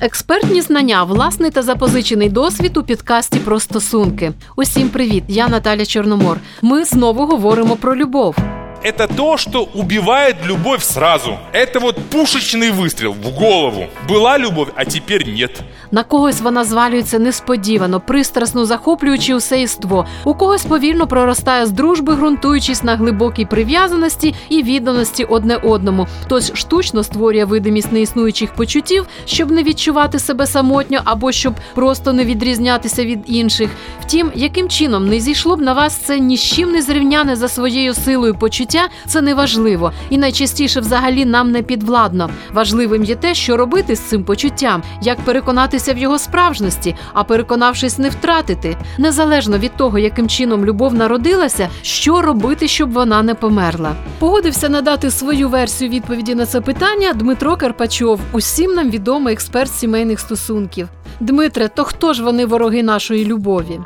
Експертні знання, власний та запозичений досвід у підкасті про стосунки. Усім привіт! Я Наталя Чорномор. Ми знову говоримо про любов. это то, что убивает любовь сразу. Это вот пушечный выстрел в голову. Была любовь, а теперь нет. На когось вона звалюється несподівано, пристрасно захоплюючи усе іство. У когось повільно проростає з дружби, ґрунтуючись на глибокій прив'язаності і відданості одне одному. Хтось штучно створює видимість неіснуючих почуттів, щоб не відчувати себе самотньо або щоб просто не відрізнятися від інших. Втім, яким чином не зійшло б на вас це ні з чим не зрівняне за своєю силою почуття, це не важливо. І найчастіше взагалі нам не підвладно. Важливим є те, що робити з цим почуттям, як переконатися в його справжності, а переконавшись, не втратити. Незалежно від того, яким чином любов народилася, що робити, щоб вона не померла. Погодився надати свою версію відповіді на це питання Дмитро Карпачов, усім нам відомий експерт сімейних стосунків. Дмитре, то хто ж вони вороги нашої любові?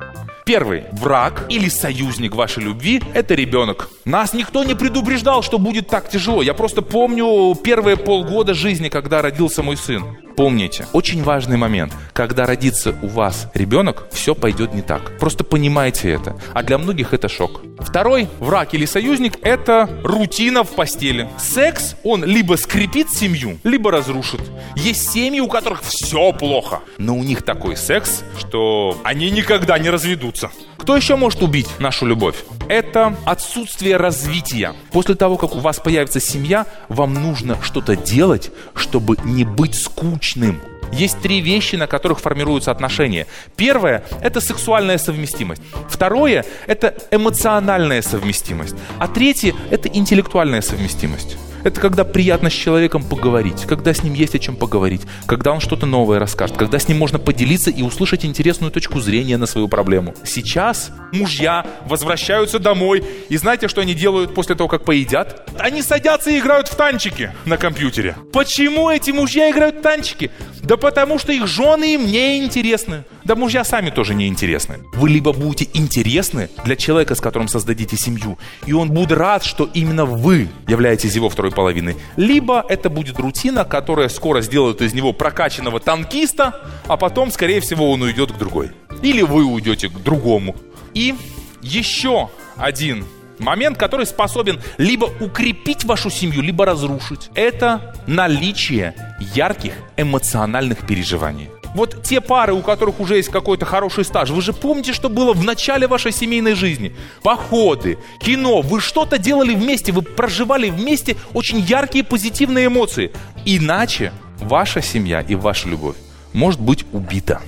Первый враг или союзник вашей любви – это ребенок. Нас никто не предупреждал, что будет так тяжело. Я просто помню первые полгода жизни, когда родился мой сын. Помните, очень важный момент. Когда родится у вас ребенок, все пойдет не так. Просто понимайте это. А для многих это шок. Второй враг или союзник – это рутина в постели. Секс, он либо скрепит семью, либо разрушит. Есть семьи, у которых все плохо, но у них такой секс, что они никогда не разведутся. Кто еще может убить нашу любовь? Это отсутствие развития. После того, как у вас появится семья, вам нужно что-то делать, чтобы не быть скучным. Есть три вещи, на которых формируются отношения. Первое – это сексуальная совместимость. Второе – это эмоциональная совместимость. А третье – это интеллектуальная совместимость. Это когда приятно с человеком поговорить, когда с ним есть о чем поговорить, когда он что-то новое расскажет, когда с ним можно поделиться и услышать интересную точку зрения на свою проблему. Сейчас мужья возвращаются домой, и знаете, что они делают после того, как поедят? Они садятся и играют в танчики на компьютере. Почему эти мужья играют в танчики? Да потому что их жены им не интересны. Да мужья сами тоже не интересны. Вы либо будете интересны для человека, с которым создадите семью, и он будет рад, что именно вы являетесь его второй половиной, либо это будет рутина, которая скоро сделает из него прокачанного танкиста, а потом, скорее всего, он уйдет к другой. Или вы уйдете к другому. И еще один момент, который способен либо укрепить вашу семью, либо разрушить. Это наличие ярких эмоциональных переживаний. Вот те пары, у которых уже есть какой-то хороший стаж, вы же помните, что было в начале вашей семейной жизни? Походы, кино, вы что-то делали вместе, вы проживали вместе очень яркие позитивные эмоции. Иначе ваша семья и ваша любовь может быть убита.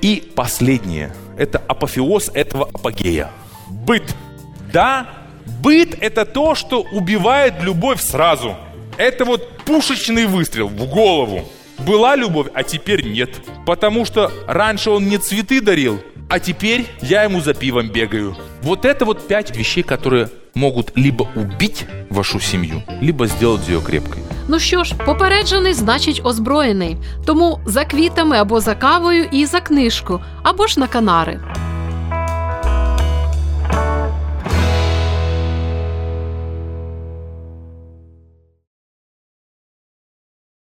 И последнее, это апофеоз этого апогея. Быт. Да, быт – это то, что убивает любовь сразу. Это вот пушечный выстрел в голову. Была любовь, а теперь нет. Потому что раньше он мне цветы дарил, а теперь я ему за пивом бегаю. Вот это вот пять вещей, которые могут либо убить вашу семью, либо сделать ее крепкой. Ну що ж, попереджений значить озброєний. Тому за квітами або за кавою і за книжку, або ж на канари.